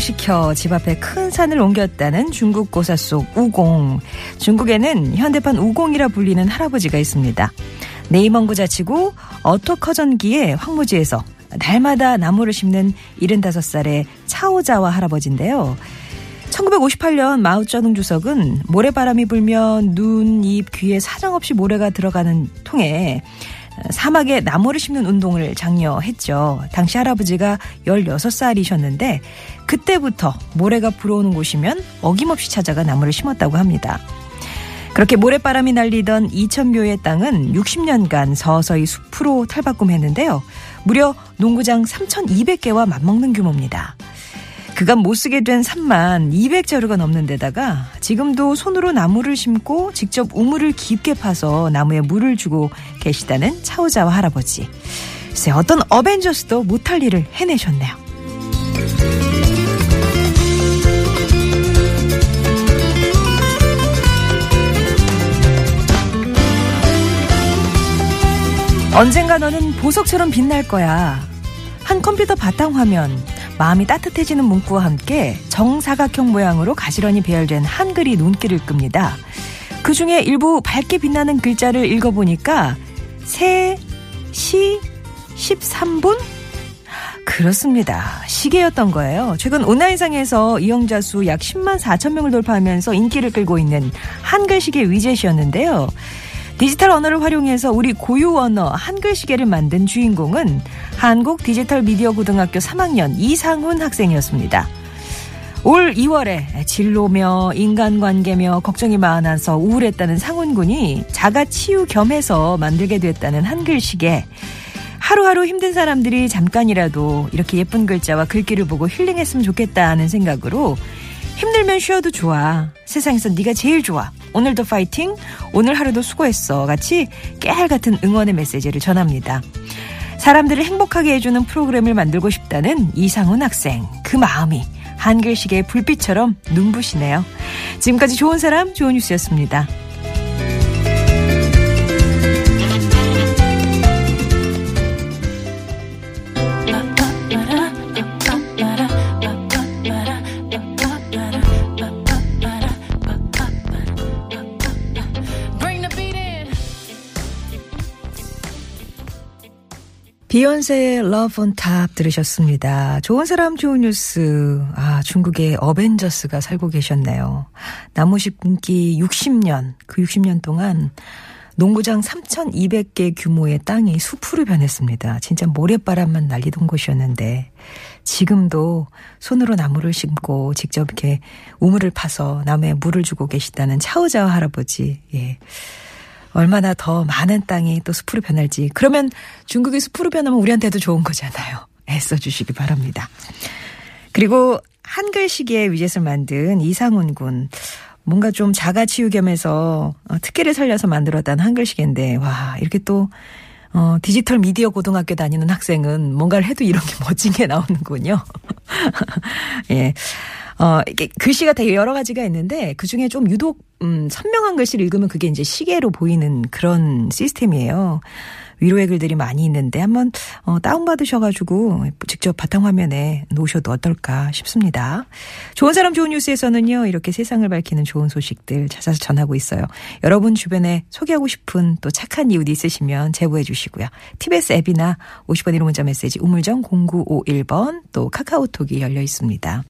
감동시켜 집 앞에 큰 산을 옮겼다는 중국 고사 속 우공. 중국에는 현대판 우공이라 불리는 할아버지가 있습니다. 네이먼구 자치구 어토 커전기의 황무지에서 날마다 나무를 심는 75살의 차오자와 할아버지인데요. 1958년 마오쩌둥 주석은 모래바람이 불면 눈, 입, 귀에 사정없이 모래가 들어가는 통에 사막에 나무를 심는 운동을 장려했죠. 당시 할아버지가 16살이셨는데 그때부터 모래가 불어오는 곳이면 어김없이 찾아가 나무를 심었다고 합니다. 그렇게 모래바람이 날리던 2천묘의 땅은 60년간 서서히 숲으로 탈바꿈했는데요. 무려 농구장 3,200개와 맞먹는 규모입니다. 그간 못 쓰게 된 산만 200자루가 넘는 데다가 지금도 손으로 나무를 심고 직접 우물을 깊게 파서 나무에 물을 주고 계시다는 차오자와 할아버지. 글쎄 어떤 어벤져스도 못할 일을 해내셨네요. 언젠가 너는 보석처럼 빛날 거야. 한 컴퓨터 바탕화면, 마음이 따뜻해지는 문구와 함께 정사각형 모양으로 가지런히 배열된 한글이 눈길을 끕니다. 그 중에 일부 밝게 빛나는 글자를 읽어보니까 세, 시, 13분? 그렇습니다. 시계였던 거예요. 최근 온라인상에서 이용자 수 약 10만 4천 명을 돌파하면서 인기를 끌고 있는 한글 시계 위젯이었는데요. 디지털 언어를 활용해서 우리 고유 언어 한글 시계를 만든 주인공은 한국 디지털 미디어 고등학교 3학년 이상훈 학생이었습니다. 올 2월에 진로며 인간관계며 걱정이 많아서 우울했다는 상훈 군이 자가 치유 겸해서 만들게 됐다는 한글 시계. 하루하루 힘든 사람들이 잠깐이라도 이렇게 예쁜 글자와 글귀를 보고 힐링했으면 좋겠다는 생각으로 힘들면 쉬어도 좋아. 세상에서 네가 제일 좋아. 오늘도 파이팅. 오늘 하루도 수고했어. 같이 깨알 같은 응원의 메시지를 전합니다. 사람들을 행복하게 해주는 프로그램을 만들고 싶다는 이상훈 학생. 그 마음이 한글시계의 불빛처럼 눈부시네요. 지금까지 좋은 사람, 좋은 뉴스였습니다. 비욘세의 Love on Top 들으셨습니다. 좋은 사람 좋은 뉴스. 아, 중국의 어벤져스가 살고 계셨네요. 나무 심기 60년, 그 60년 동안 농구장 3,200개 규모의 땅이 숲으로 변했습니다. 진짜 모래바람만 날리던 곳이었는데 지금도 손으로 나무를 심고 직접 이렇게 우물을 파서 나무에 물을 주고 계시다는 차오자 할아버지. 예. 얼마나 더 많은 땅이 또 숲으로 변할지. 그러면 중국이 숲으로 변하면 우리한테도 좋은 거잖아요. 애써 주시기 바랍니다. 그리고 한글 시기의 위젯을 만든 이상훈 군. 뭔가 좀 자가 치유 겸해서 어, 특기를 살려서 만들었다는 한글 시계인데, 와, 이렇게 또, 어, 디지털 미디어 고등학교 다니는 학생은 뭔가를 해도 이런 게 멋진 게 나오는군요. 예. 어, 이게 글씨가 되게 여러 가지가 있는데 그 중에 좀 유독 음, 선명한 글씨를 읽으면 그게 이제 시계로 보이는 그런 시스템이에요. 위로의 글들이 많이 있는데 한번 어, 다운받으셔가지고 직접 바탕화면에 놓으셔도 어떨까 싶습니다. 좋은 사람 좋은 뉴스에서는요 이렇게 세상을 밝히는 좋은 소식들 찾아서 전하고 있어요. 여러분 주변에 소개하고 싶은 또 착한 이웃 있으시면 제보해 주시고요. TBS 앱이나 50번 1호 문자 메시지 우물정 0951번 또 카카오톡이 열려 있습니다.